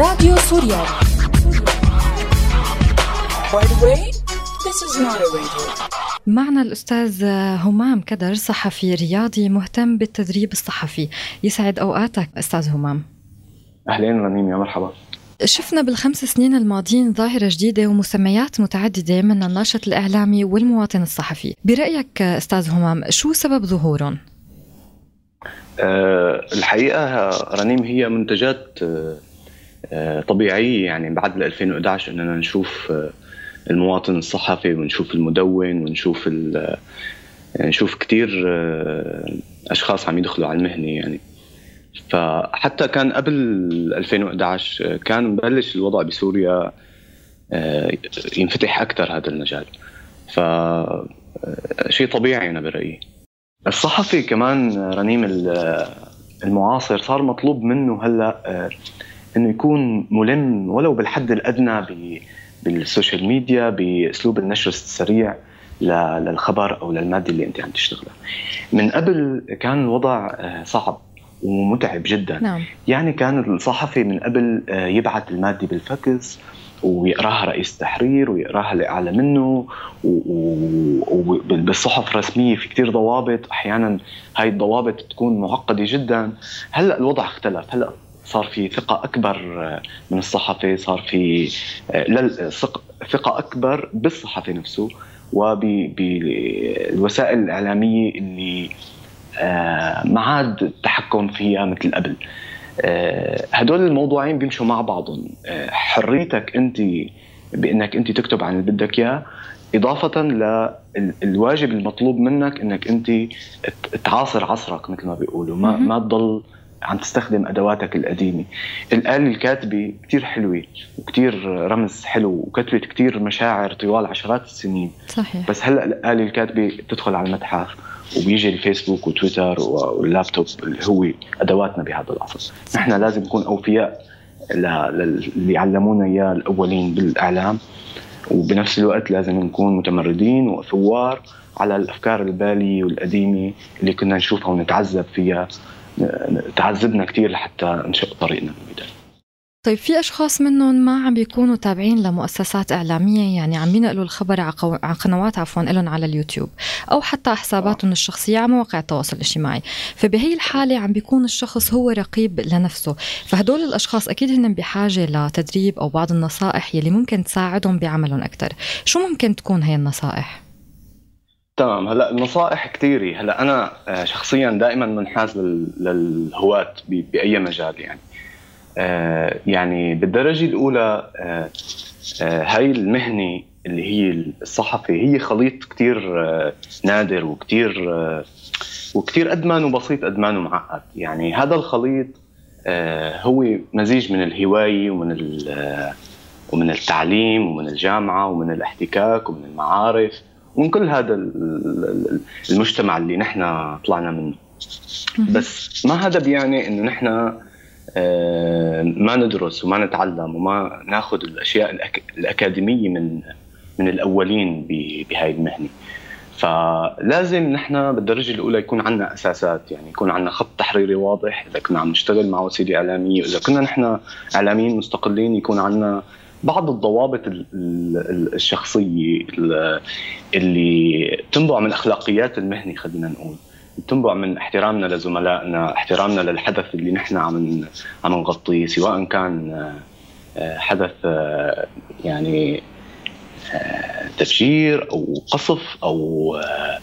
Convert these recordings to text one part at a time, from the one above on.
راديو سوريالي By the way, this is not a radio. معنا الأستاذ همام كدر صحفي رياضي مهتم بالتدريب الصحفي. يسعد أوقاتك أستاذ همام. أهلين رنيم يا مرحبا. شفنا بالخمس سنين الماضيين ظاهرة جديدة ومسميات متعددة من الناشط الإعلامي والمواطن الصحفي. برأيك أستاذ همام شو سبب ظهورهم؟ أه الحقيقة رنيم هي منتجات أه آه، طبيعيه يعني بعد 2011 إننا نشوف أه المواطن الصحفي ونشوف المدون ونشوف يعني نشوف كثير أشخاص عم يدخلوا على المهنة يعني. فحتى كان قبل 2011 كان مبلش الوضع بسوريا آه، ينفتح أكثر هذا المجال. ف آه، شيء طبيعي أنا برأيي. الصحفي كمان رنيم ال- المعاصر صار مطلوب منه هلأ آه، إنه يكون ملم ولو بالحد الأدنى بال social media بأسلوب النشر السريع للخبر أو للمادة اللي أنت عم تشتغلها. من قبل كان الوضع آه، صعب ومتعب جدا. نعم. يعني كان الصحفي من قبل آه، يبعث المادة بالفاكس ويقراها رئيس التحرير ويقراها اللي أعلى منه وبالصحف الرسمية في كتير ضوابط. أحيانا هاي الضوابط تكون معقدة جدا. هلأ الوضع اختلف. هلأ صار في ثقة أكبر آه، من الصحفي صار في آه، لل- ثق- ثقة أكبر بالصحفي نفسه وبالوسائل الإعلامية اللي آه، ما عاد التحكم فيها مثل قبل. هدول الموضوعين بيمشوا مع بعضهم. حريتك أنت بإنك أنت تكتب عن اللي بدك إياه إضافة للواجب المطلوب منك إنك أنت تعاصر عصرك مثل ما بيقولوا. ما. ما تضل عم تستخدم أدواتك القديمة. الاله الكاتبة كتير حلوة وكتير رمز حلو وكتبت كتير مشاعر طوال عشرات السنين. صحيح. بس هلأ الآلة الكاتبة بتدخل على المتحف وبيجي الفيسبوك وتويتر واللابتوب اللي هو أدواتنا بهذا العصر، نحن لازم نكون أوفياء اللي علمونا إياه الأولين بالإعلام. وبنفس الوقت لازم نكون متمردين وثوار على الأفكار البالية والقديمة اللي كنا نشوفها ونتعذب فيها. تعذبنا كثير لحتى نشق طريقنا بالبدايه. طيب في أشخاص منهم ما عم بيكونوا تابعين لمؤسسات إعلامية يعني عم ينقلوا الخبر على قو- على قنوات عفوا لهم على اليوتيوب أو حتى حساباتهم الشخصية على مواقع التواصل الاجتماعي. فبهي الحالة عم بيكون الشخص هو رقيب لنفسه. فهدول الأشخاص أكيد هن بحاجة لتدريب أو بعض النصائح يلي ممكن تساعدهم بعملهم أكثر شو ممكن تكون هي النصائح؟ تمام. هلا النصائح كثيره هلا أنا آه، شخصيا دائما منحاز لل- للهواة بأي مجال يعني. آه، يعني بالدرجة الأولى آه، هاي المهنة اللي هي الصحفي هي خليط كثير نادر وكثير وكثير ادمان وبسيط ادمان ومعقد. يعني هذا الخليط هو مزيج من الهواية ومن ومن التعليم ومن الجامعة ومن الاحتكاك ومن المعارف. ومن كل هذا ال- ال- المجتمع اللي نحن طلعنا منه. بس ما هذا بيعني إنه نحن آه، ما ندرس وما نتعلم وما ناخذ الأشياء الأكاديمية من من الأولين بهاي المهنة. فلازم نحن بالدرجة الأولى يكون عندنا أساسات يعني يكون عندنا خط تحريري واضح. إذا كنا عم نشتغل مع وسيلة إعلامية واذا كنا نحن إعلاميين مستقلين يكون عندنا بعض الضوابط ال- ال- الشخصية ال- اللي تنبع من أخلاقيات المهنة خلينا نقول تنبع من احترامنا لزملائنا احترامنا للحدث اللي نحن عم عم نغطيه سواء كان آه، حدث آه، يعني آه، تفجير أو قصف أو آه،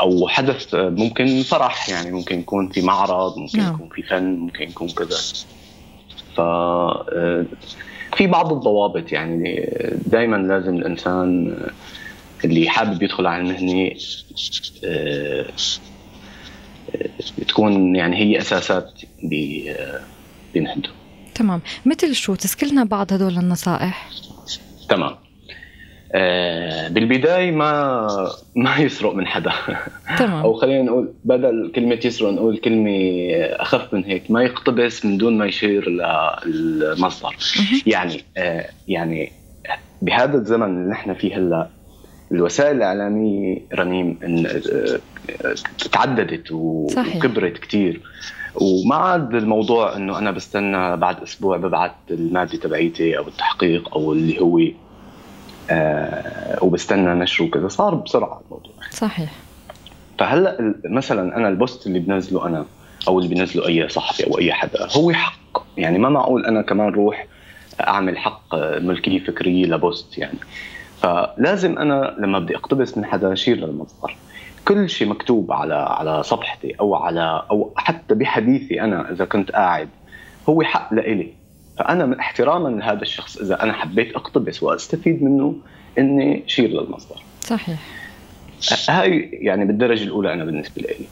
أو حدث آه، ممكن فرح يعني ممكن يكون في معرض ممكن نعم. يكون في فن ممكن يكون كذا ف آه، في بعض الضوابط يعني دائما لازم الإنسان اللي حابب يدخل على المهنة آه، آه، تكون يعني هي أساسات آه، بمهنته. تمام. مثل شو تسكلنا بعض هدول النصائح؟ تمام. بالبداية ما ما يسرق من حدا أو تمام خلينا نقول بدل كلمة يسرق نقول كلمة أخف من هيك ما يقتبس من دون ما يشير للمصدر. يعني آه، يعني بهذا الزمن اللي نحن فيه هلأ الوسائل الإعلامية رنيم آه، آه، تعددت. وكبرت كثير وما عاد الموضوع إنه أنا بستنى بعد أسبوع ببعث المادة تبعيتي أو التحقيق أو اللي هو آه وبستنى نشره وكذا. صار بسرعة الموضوع. صحيح. فهلأ مثلا أنا البوست اللي بنزله أنا أو اللي بنزله أي صحفي أو أي حدا هو حق. يعني ما معقول أنا كمان روح أعمل حق ملكيه فكريه لبوست يعني. فلازم أنا لما بدي أقتبس من حدا أشير للمصدر. كل شيء مكتوب على على صفحتي أو على أو حتى بحديثي أنا إذا كنت قاعد هو حق لإلي. فأنا احتراما لهذا الشخص إذا أنا حبيت اقتبس وأستفيد منه إني شير للمصدر صحيح. هاي يعني بالدرجة الأولى أنا بالنسبة لي.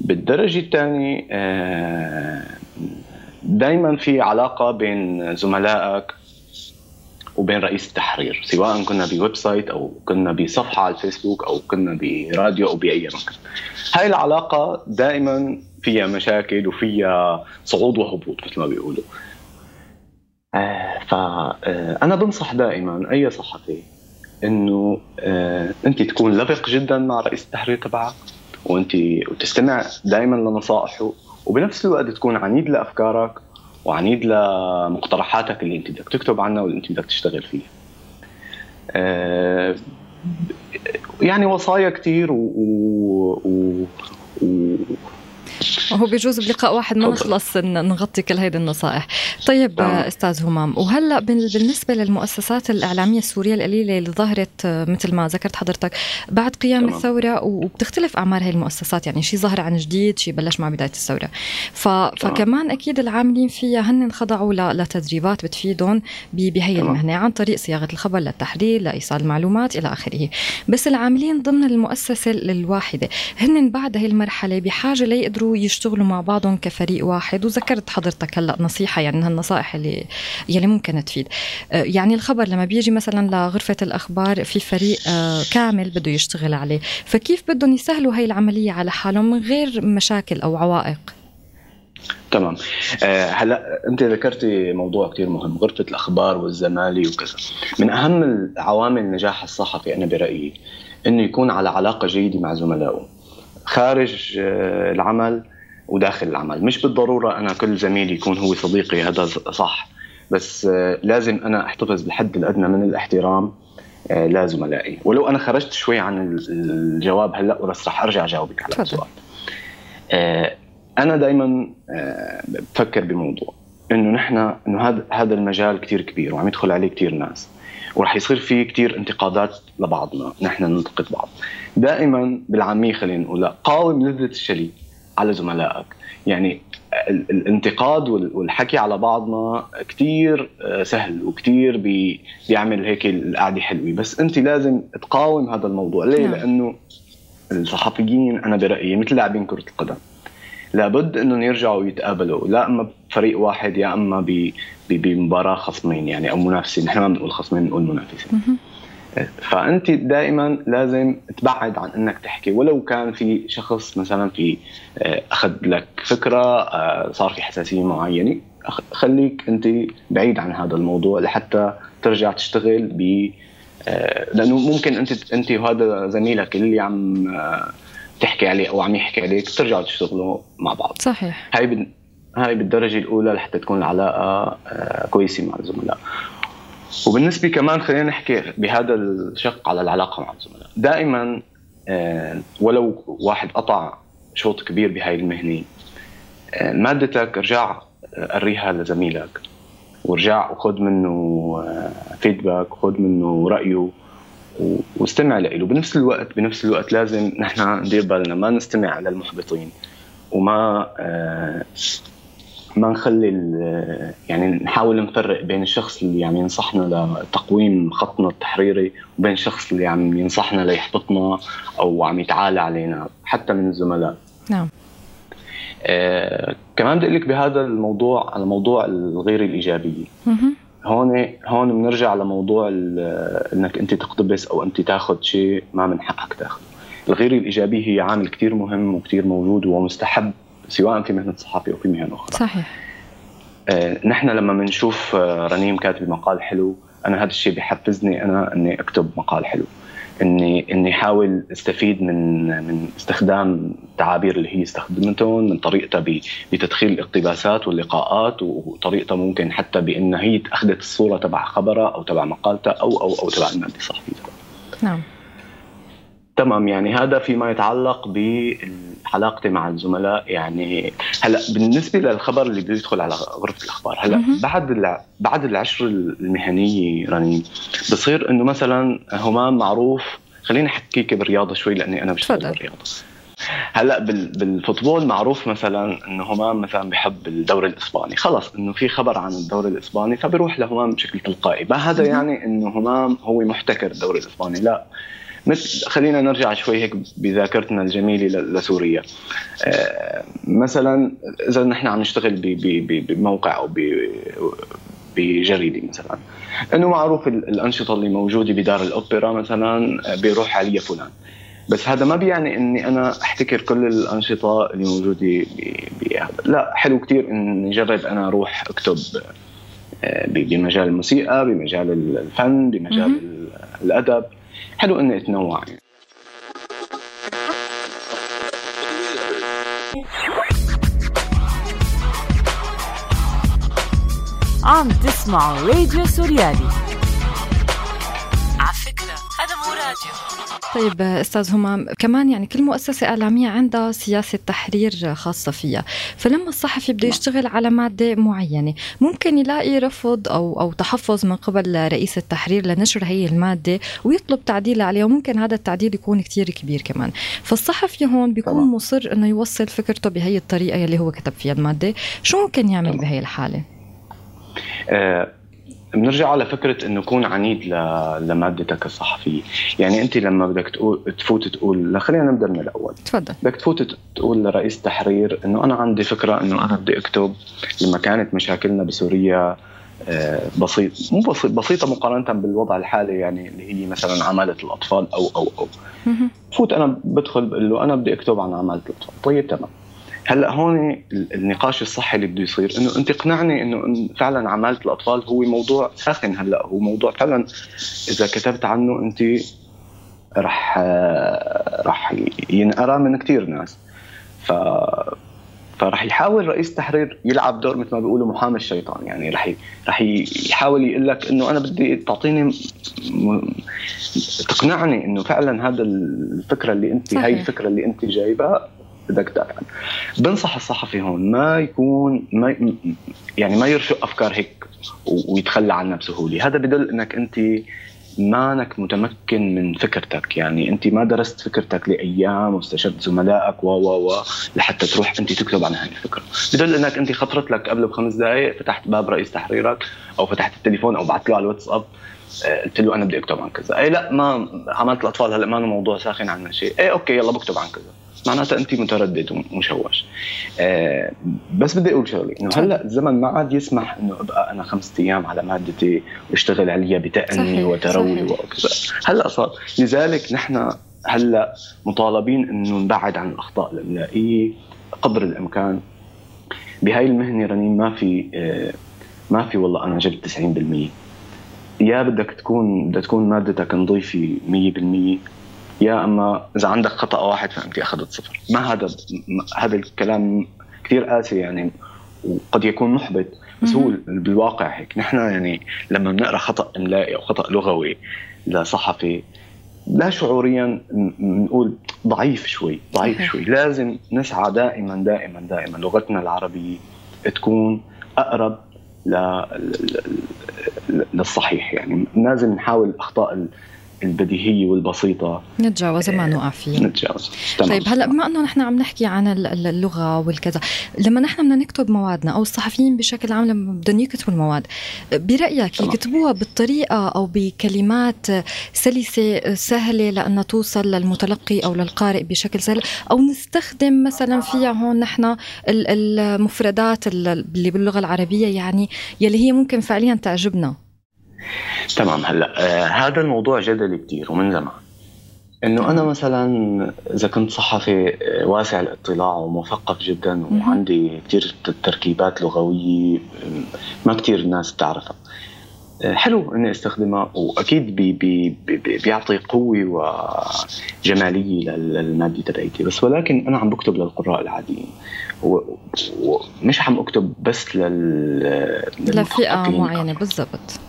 بالدرجة الثانية آه، دائما في علاقة بين زملائك وبين رئيس التحرير سواء كنا ب website أو كنا بصفحة على الفيسبوك أو كنا براديو أو بأي مكان. هاي العلاقة دائما فيها مشاكل وفيها صعود وهبوط مثل ما بيقولوا. فانا آه، بنصح دائما أي صحفي إنه آه انت تكون لبق جدا مع رئيس التحرير تبعك وانت وتستمع دائما لنصائحه وبنفس الوقت تكون عنيد لأفكارك وعنيد لمقترحاتك اللي انت بدك تكتب عنها واللي انت بدك تشتغل فيها. آه يعني وصايا كثير و, و, و, هو بيجوز بلقاء واحد ما نخلص نغطي كل هيدي النصائح. طيب طبعا. أستاذ همام وهلا بالنسبة للمؤسسات الإعلامية السورية القليلة اللي ظهرت مثل ما ذكرت حضرتك بعد قيام طبعا. الثورة وبتختلف أعمار هي المؤسسات يعني شيء ظهر عن جديد شيء بلش مع بداية الثورة. ف... فكمان أكيد العاملين فيها هن خضعوا لتدريبات بتفيدهم بهي المهنة عن طريق صياغة الخبر للتحرير لإيصال المعلومات إلى آخره. بس العاملين ضمن المؤسسة الواحدة هن بعد هي المرحلة بحاجة ليقدروا يشتغلوا مع بعضهم كفريق واحد وذكرت حضرتك هلأ نصيحة يعني هالنصائح اللي يلي ممكن تفيد. آه، يعني الخبر لما بيجي مثلا لغرفة الأخبار في فريق آه، كامل بده يشتغل عليه فكيف بدهم يسهلوا هاي العملية على حالهم من غير مشاكل أو عوائق؟ تمام. آه، هلأ أنت ذكرتي موضوع كثير مهم غرفة الأخبار والزمالي وكذا. من أهم عوامل نجاح الصحفي أنا برأيي إنه يكون على علاقة جيدة مع زملائه. خارج العمل وداخل العمل. مش بالضرورة أنا كل زميل يكون هو صديقي هذا صح. بس آه، لازم أنا أحتفظ بالحد الأدنى من الاحترام آه، لزملائي ولو أنا خرجت شوي عن الجواب هلأ بس رح أرجع أجاوبك على السؤال. آه، أنا دائما بفكر بموضوع. إنه نحن إنه هذا هذا المجال كثير كبير وعم يدخل عليه كثير ناس. ورح يصير في كثير انتقادات لبعضنا. نحن ننتقد بعض. دائما بالعامية خلينا نقول قاوم لذة الشلي على زملائك. يعني الانتقاد والحكي على بعضنا كتير آه، سهل وكتير بي بيعمل هيك القعدة حلوة. بس أنت لازم تقاوم هذا الموضوع. ليه؟ نعم. لأنه الصحفيين أنا برأيي مثل لاعبين كرة القدم. لابد انهم يرجعوا يتقابلوا. لا أما بفريق واحد يا أما بمباراة خصمين يعني أو منافسين. نحن ما بنقول خصمين بنقول منافسين. فأنت دائما لازم تبعد عن إنك تحكي. ولو كان في شخص مثلا في آه، أخذ لك فكرة آه، صار في حساسية معينة خليك أنت بعيد عن هذا الموضوع لحتى ترجع تشتغل ب آه، لأنه ممكن أنت أنت وهذا زميلك اللي عم تحكي عليه أو عم يحكي عليك ترجعوا تشتغلوا مع بعض. صحيح. هاي هاي بالدرجة الأولى لحتى تكون العلاقة كويسة مع الزملاء. وبالنسبة كمان خلينا نحكي بهذا الشق على العلاقة مع الزملاء. دائما آه، ولو واحد قطع شوط كبير بهاي المهنة آه، مادتك ارجع قريها لزميلك ورجع وخذ منه فيدباك آه، وخذ منه رأيه. واستمع له بنفس الوقت بنفس الوقت لازم نحن ندير بالنا ما نستمع للمحبطين وما ما نخلي يعني نحاول نفرق بين الشخص اللي عم ينصحنا لتقويم خطنا التحريري وبين الشخص اللي عم ينصحنا ليحبطنا أو عم يتعالى علينا حتى من الزملاء. نعم. آه كمان بدي لك بهذا الموضوع على موضوع الغير الايجابيه هون هون بنرجع لموضوع إنك أنت تقتبس أو أنت تاخذ شيء ما من حقك تاخذه الغير الايجابيه هي عامل كثير مهم وكثير موجود ومستحب سواء في مهنة صحفي أو في مهن أخرى. صحيح. آه نحن لما بنشوف آه رنيم كاتب مقال حلو أنا هذا الشيء بحفزني أنا إني أكتب مقال حلو. إني إني احاول أستفيد من من استخدام التعابير اللي هي استخدمتهم من طريقتها بتدخيل الاقتباسات واللقاءات وطريقتها ممكن حتى بانها هي أخذت الصورة تبع خبرها أو تبع مقالتها أو أو أو تبع الماده الصحفيه نعم. تمام يعني هذا فيما يتعلق بعلاقتي مع الزملاء. يعني هلا بالنسبة للخبر اللي بده يدخل على غرفة الأخبار هلا بعد بعد العشر المهنية رنين بصير إنه مثلا همام معروف خليني احكيك بالرياضة شوي لأني أنا بشتغل بالرياضة. هلا بالفوتبول معروف مثلا إنه همام مثلا بحب الدوري الإسباني. خلص إنه في خبر عن الدوري الإسباني فبيروح لهمام بشكل تلقائي. ما هذا يعني إنه همام هو محتكر الدوري الإسباني لا. خلينا نرجع شوي هيك بذاكرتنا الجميلة لسوريا. آه، مثلا إذا نحن عم نشتغل بموقع أو بجريدة مثلا إنه معروف الأنشطة اللي موجودة بدار الأوبرا مثلا بيروح عليها فلان. بس هذا ما بيعني إني أنا أحتكر كل الأنشطة اللي موجودة بهذا. لا حلو كثير اني نجرب أنا أروح أكتب آه، بمجال الموسيقى بمجال الفن بمجال الأدب. حلو اني اتنوع يعني. عم تسمعوا راديو سوريالي طيب أستاذ همام كمان يعني كل مؤسسة إعلامية عندها سياسة تحرير خاصة فيها. فلما الصحفي بده يشتغل على مادة معينة ممكن يلاقي رفض أو أو تحفظ من قبل رئيس التحرير لنشر هي المادة ويطلب تعديل عليها وممكن هذا التعديل يكون كتير كبير كمان. فالصحفي هون بيكون مصر إنه يوصل فكرته بهي الطريقة اللي هو كتب فيها المادة. شو ممكن يعمل بهي الحالة؟ آه بنرجع على فكرة إنه كون عنيد لمادتك الصحفية، يعني أنت لما بدك تقول تفوت تقول خلينا نبدأ من الأول. تفضل. بدك تفوت تقول لرئيس التحرير إنه أنا عندي فكرة إنه أنا بدي أكتب لما كانت مشاكلنا بسوريا آه، بسيط مو بسيط بسيطة مقارنة بالوضع الحالي يعني اللي هي مثلا عمالة الأطفال أو أو أو. فوت أنا بدخل بقول له أنا بدي أكتب عن عمالة الأطفال. طيب تمام. هلأ هون النقاش الصحي اللي بده يصير إنه أنت اقنعني إنه فعلا عماله الأطفال هو موضوع ساخن هلأ هو موضوع فعلا إذا كتبت عنه أنت رح رح ينقرأ من كثير ناس ف فرح يحاول رئيس التحرير يلعب دور مثل ما بيقولوا محامي الشيطان يعني رح رح يحاول يقول لك إنه أنا بدي تعطيني تقنعني إنه فعلا هذا الفكرة اللي أنت صحيح. هاي الفكرة اللي أنت جايبها بدك تدافع بنصح الصحفي هون ما يكون ما يعني ما يرشق أفكار هيك ويتخلى عنها بسهولة. هذا بدل إنك أنت مانك متمكن من فكرتك. يعني أنت ما درست فكرتك لأيام واستشرت زملائك و و و لحتى تروح أنت تكتب عن هذه الفكرة. بدل إنك أنت خطرت لك قبل بخمس دقائق فتحت باب رئيس تحريرك أو فتحت التليفون أو بعثت له على الواتساب آه، قلت له أنا بدي أكتب عن كذا. اي لا ما عملت الأطفال هلأ ما موضوع ساخن عنا شيء. اي okay يلا بكتب عن كذا. معناتها انت متردد ومشوش. آه بس بدي أقول شغلة إنه هلأ الزمن ما عاد يسمح إنه أبقى أنا خمسة أيام على مادتي وأشتغل عليها بتأني وتروي وكذا. هلأ صار لذلك نحن هلأ مطالبين إنه نبعد عن الأخطاء الأملائية قدر الإمكان. بهاي المهنة رنين ما في آه ما في والله أنا جبت 90% يا بدك تكون بدها تكون مادتك نظيفة 100% يا أما إذا عندك خطأ واحد فأنت أخذت صفر. ما هذا هذا الكلام كثير قاسي يعني وقد يكون محبط بس هو بالواقع هيك. نحن يعني لما بنقرأ خطأ إملائي أو خطأ لغوي لصحفي لا شعوريا بنقول ضعيف شوي ضعيف شوي. لازم نسعى دائما دائما دائما لغتنا العربية تكون أقرب للصحيح. يعني لازم نحاول الأخطاء البديهية والبسيطة. نتجاوزها ما نوقع فيها نتجاوز. طيب هلا بما إنه نحن عم نحكي عن اللغة والكذا لما نحن بدنا نكتب موادنا أو الصحفيين بشكل عام لما بدهم يكتبوا المواد برأيك. يكتبوها بالطريقة أو بكلمات سلسة سهلة لأنها توصل للمتلقي أو للقارئ بشكل سهل؟ أو نستخدم مثلا فيها هون نحن المفردات اللي باللغة العربية يعني يلي هي ممكن فعليا تعجبنا؟ تمام. هلا آه هذا الموضوع جدلي كثير ومن زمان. إنه أنا مثلا إذا كنت صحفي آه، واسع الاطلاع ومثقف جدا وعندي كثير تركيبات لغوية ما كثير الناس بتعرفها. آه، حلو إني أستخدمها وأكيد بي بي بي بيعطي قوة وجمالية للمادة تبعيتي. بس ولكن أنا عم بكتب للقراء العاديين. ومش عم أكتب بس لل لفئة معينة بالضبط.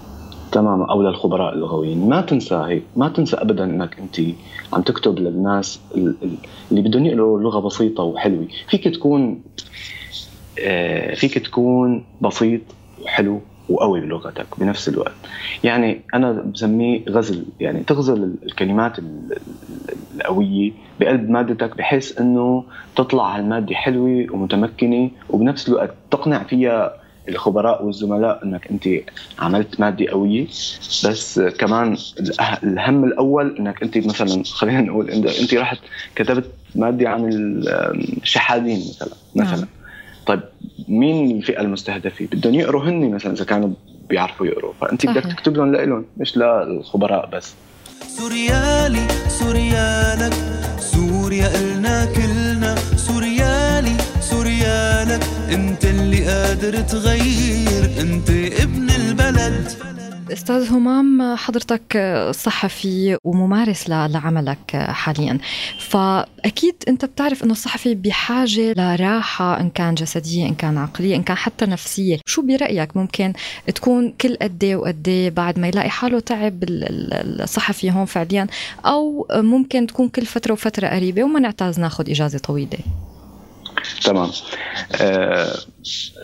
تماما أو للخبراء اللغويين. ما تنسى هيك ما تنسى ابدا إنك أنت عم تكتب للناس اللي بدهم يقروا لغة بسيطة وحلوة. فيك تكون آه، فيك تكون بسيط وحلو وقوي بلغتك بنفس الوقت. يعني أنا بسميه غزل. يعني تغزل الكلمات القوية بقلب مادتك بحيث إنه تطلع هالمادة حلوة ومتمكنة وبنفس الوقت تقنع فيها الخبراء والزملاء إنك أنت عملت مادة قوية. بس كمان الهم الأول إنك أنت مثلا خلينا نقول انت رحت كتبت مادة عن الشحاذين مثلا مثلا نعم. طيب مين الفئة المستهدفة؟ بدهم يقروا هن مثلا إذا كانوا بيعرفوا يقروا. فأنت بدك تكتب لهم لهم مش للخبراء بس. سوريالي سوريالك سوريا إلنا انت اللي قادر تغير انت ابن البلد. أستاذ همام حضرتك صحفي وممارس لعملك حاليا. فأكيد أنت بتعرف إنه الصحفي بحاجة لراحة إن كان جسدية إن كان عقلية إن كان حتى نفسية. شو برأيك ممكن تكون كل قد إيه وقد إيه بعد ما يلاقي حاله تعب الصحفي هون فعليا؟ أو ممكن تكون كل فترة وفترة قريبة وما نعتاز ناخذ إجازة طويلة؟ تمام. آه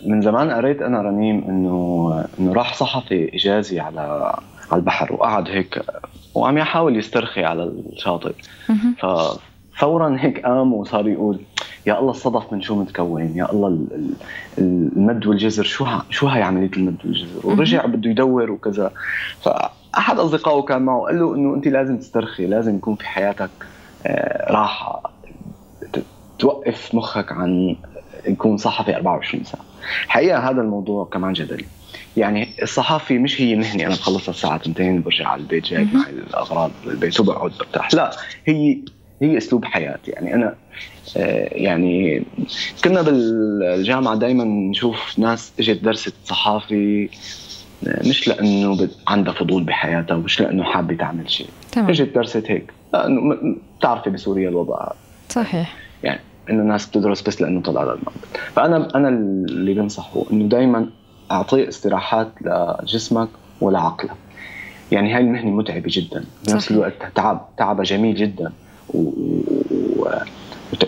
من زمان قريت أنا رنيم انه إنه راح صحفي إجازي على على البحر وقعد هيك وعم يحاول يسترخي على الشاطئ. ففورا هيك قام وصار يقول يا الله الصدف من شو متكون؟ يا الله المد والجزر شو شو هاي عملية المد والجزر؟ ورجع بده يدور وكذا. فأحد أصدقائه كان معه قال له إنه أنت لازم تسترخي لازم يكون في حياتك آه، راحة. توقف مخك عن يكون صحفي 24 ساعة. حقيقة هذا الموضوع كمان جدلي يعني الصحافي مش هي مهنة أنا بخلصها الساعة 2 برجع على البيت جاي معي الأغراض للبيت وبقعد برتاح. لا هي هي أسلوب حياة. يعني أنا آه، يعني كنا بالجامعة دائما نشوف ناس إجت درست صحافي آه، مش لأنه عندها فضول بحياتها ومش لأنه حابة تعمل شيء. تمام. إجت درست هيك. لأنه بتعرفي بسوريا الوضع. صحيح. يعني إنه الناس بتدرس بس لأنه طلع على المعبد فأنا أنا اللي بنصحه إنه دائما أعطيه استراحات لجسمك ولعقلك. يعني هاي المهنة متعبة جدا. بنفس الوقت تعب تعبها جميل جدا. و... و...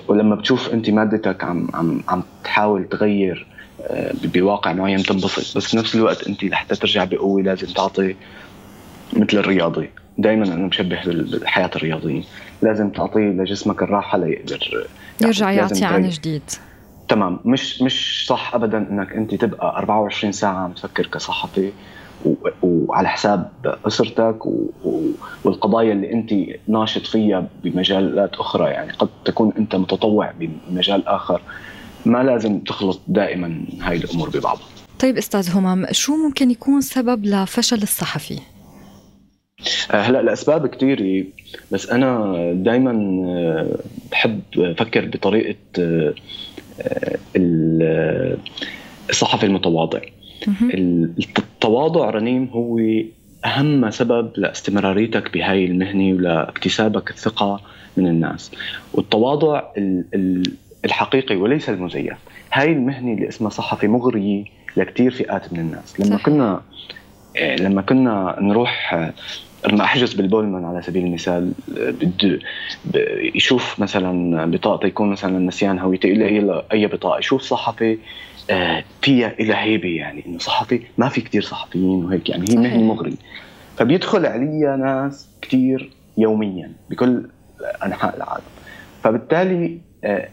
ولما بتشوف أنت مادتك عم عم عم تحاول تغير آه، بواقع معين تنبسط بس بنفس الوقت أنت لحتى ترجع بقوة لازم تعطي مثل الرياضي. دائما أنا مشبه بالحياة الرياضيين لازم تعطيه لجسمك الراحة ليقدر يرجع يعطي عن جديد. تمام. مش مش صح ابدا إنك أنت تبقى 24 ساعة عم تفكر كصحفي وعلى حساب أسرتك والقضايا اللي أنت ناشط فيها بمجالات أخرى. يعني قد تكون أنت متطوع بمجال آخر. ما لازم تخلط دائما هاي الأمور ببعضها طيب أستاذ همام شو ممكن يكون سبب لفشل الصحفي؟ هلا الاسباب كثيره بس أنا دائما آه، بحب أفكر بطريقة آه، الصحفي المتواضع التواضع رنيم هو أهم سبب لاستمراريتك بهاي المهنة ولاكتسابك الثقة من الناس. والتواضع الحقيقي وليس المزيف. هاي المهنة اللي اسمها صحفي مغرية لكثير فئات من الناس. لما صحيح. كنا لما كنا نروح لما أحجز بالبولمان على سبيل المثال. بده يشوف مثلا بطاقته يكون مثلا نسيان هويته الا أي بطاقة يشوف صحفي آه، فيها إلى هيبة يعني إنه صحفي ما في كثير صحفيين وهيك يعني هي مهنة مغرية. فبيدخل عليها ناس كثير يوميا بكل أنحاء العالم. فبالتالي آه،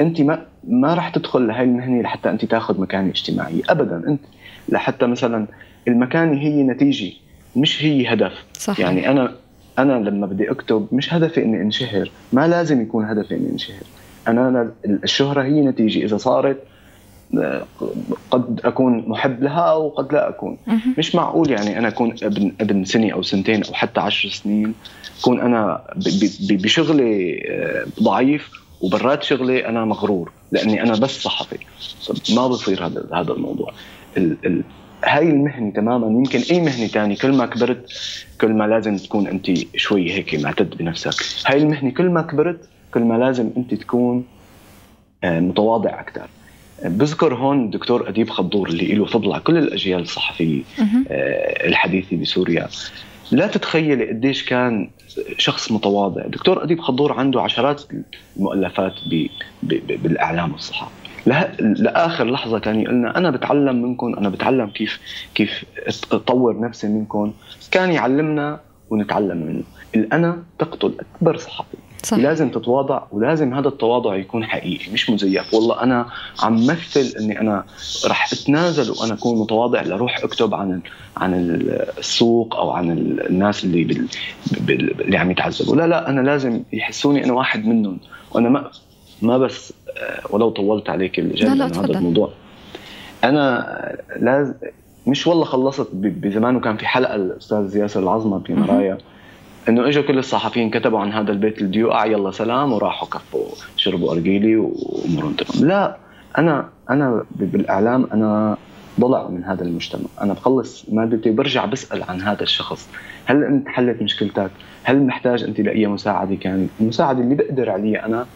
أنت ما ما راح تدخل لهي المهنة لحتى أنت تاخذ مكانه اجتماعيه ابدا. أنت لحتى مثلا المكانه هي نتيجة مش هي هدف. صحيح. يعني أنا أنا لما بدي أكتب مش هدفي إني انشهر. ما لازم يكون هدفي إني انشهر. أنا الشهرة هي نتيجة. إذا صارت قد أكون محب لها أو قد لا أكون. مش معقول يعني أنا أكون ابن ابن سنة أو سنتين أو حتى عشر سنين. اكون أنا بشغلي آه، ضعيف وبرات شغلي أنا مغرور. لأني أنا بس صحفي. ما بصير هذا هذا الموضوع. هاي المهنة تماما. يمكن أي مهنة تانية كل ما كبرت كل ما لازم تكون أنت شوي هيك معتد بنفسك. هاي المهنة كل ما كبرت كل ما لازم أنت تكون آه، متواضع أكثر بذكر هون الدكتور أديب خضور اللي له فضل على كل الأجيال الصحفية آه، الحديثة بسوريا. لا تتخيلي قديش كان شخص متواضع. دكتور أديب خضور عنده عشرات المؤلفات. بالأعلام والصحافة. لآخر لحظة كان يقول لنا أنا بتعلم منكم أنا بتعلم كيف كيف أطور نفسي منكم. كان يعلمنا ونتعلم منه. الأنا تقتل أكبر صحفي صح. لازم تتواضع ولازم هذا التواضع يكون حقيقي مش مزيف. والله أنا عم مثل إني أنا رح أتنازل وأنا أكون متواضع لروح أكتب عن عن السوق أو عن الناس اللي بال... بال... اللي عم يتعذبوا. لا لا أنا لازم يحسوني أنا واحد منهم. وأنا ما ما بس ولو طولت عليك الجانب هذا الموضوع. أنا لازم مش والله خلصت بزمان وكان في حلقة الأستاذ ياسر العظمة في مرايا إنه إجوا كل الصحفيين كتبوا عن هذا البيت اللي بده يوقع يلا سلام وراحوا كفوا شربوا أرجيلي وامورهم تمام لا أنا أنا بالإعلام أنا ضلع من هذا المجتمع. أنا بخلص مادتي وبرجع بسأل عن هذا الشخص. هل أنت حلت مشكلتك؟ هل محتاج أنت لأي مساعدة كان؟ المساعدة اللي بقدر عليها أنا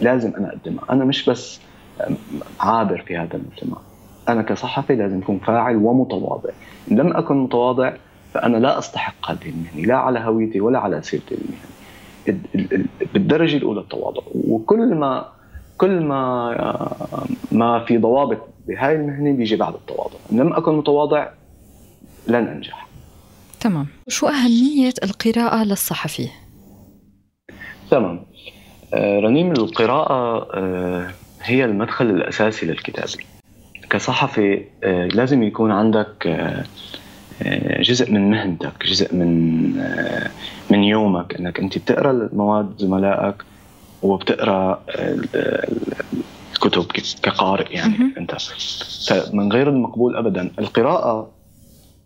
لازم أنا اقدمها أنا مش بس عابر في هذا المجتمع أنا كصحفي لازم أكون فاعل ومتواضع. إن لم أكن متواضع فأنا لا أستحق هذه المهنة. لا على هويتي ولا على سيرتي المهنية. بالدرجة الأولى التواضع. وكل ما كل ما ما في ضوابط بهاي المهنة بيجي بعد التواضع. إن لم أكن متواضع لن أنجح. تمام. شو أهمية القراءة للصحفي تمام. رنيم القراءة آه، هي المدخل الأساسي للكتابة. كصحفي آه، لازم يكون عندك جزء من مهنتك جزء من من يومك. إنك أنت بتقرأ مواد زملائك وبتقرأ الكتب كقارئ يعني أنت. فمن غير المقبول ابدا. القراءة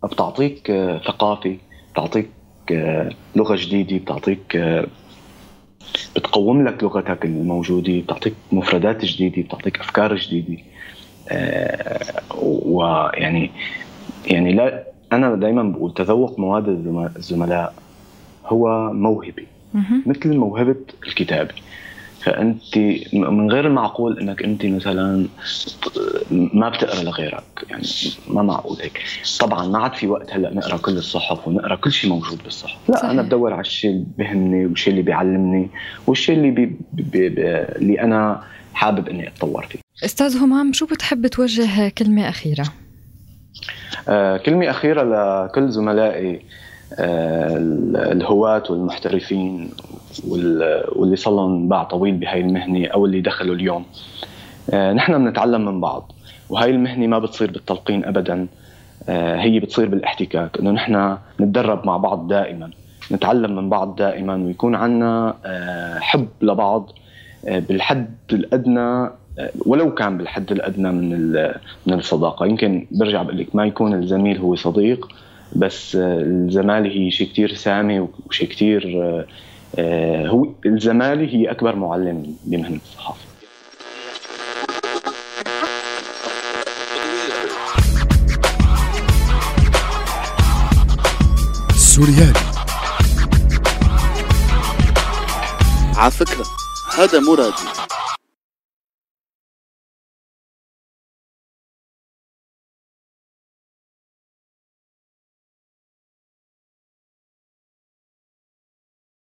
بتعطيك ثقافه بتعطيك لغة جديدة بتعطيك بتقوم لك لغتك الموجودة بتعطيك مفردات جديدة بتعطيك أفكار جديدة. ويعني يعني لا أنا دائما بقول تذوق مواد الزملاء هو موهبة. مثل موهبة الكتابة. فأنت من غير المعقول إنك أنت مثلا ما بتقرأ لغيرك يعني ما معقول هيك. طبعا ما عاد في وقت هلأ نقرأ كل الصحف ونقرأ كل شيء موجود بالصحف. لا صحيح. أنا بدور على الشيء اللي بهمني والشيء اللي بيعلمني والشيء اللي بي بي بي اللي أنا حابب إني أتطور فيه. أستاذ همام شو بتحب توجه كلمة أخيرة؟ آه كلمة أخيرة لكل زملائي آه الهواة والمحترفين واللي صار لهم باع طويل بهاي المهنة أو اللي دخلوا اليوم. آه، نحن بنتعلم من بعض وهاي المهنة ما بتصير بالتلقين ابدا. آه، هي بتصير بالاحتكاك إنه نحن نتدرب مع بعض دائما نتعلم من بعض دائما ويكون آه، حب لبعض بالحد الأدنى ولو كان بالحد الأدنى من من الصداقة. يمكن برجع بقول لك ما يكون الزميل هو صديق بس الزمالة هي شيء كثير سامي وشيء كثير آه، هو الزمالة هي أكبر معلم بمهنة الصحافة. سوريالي. على فكرة هذا مو راديو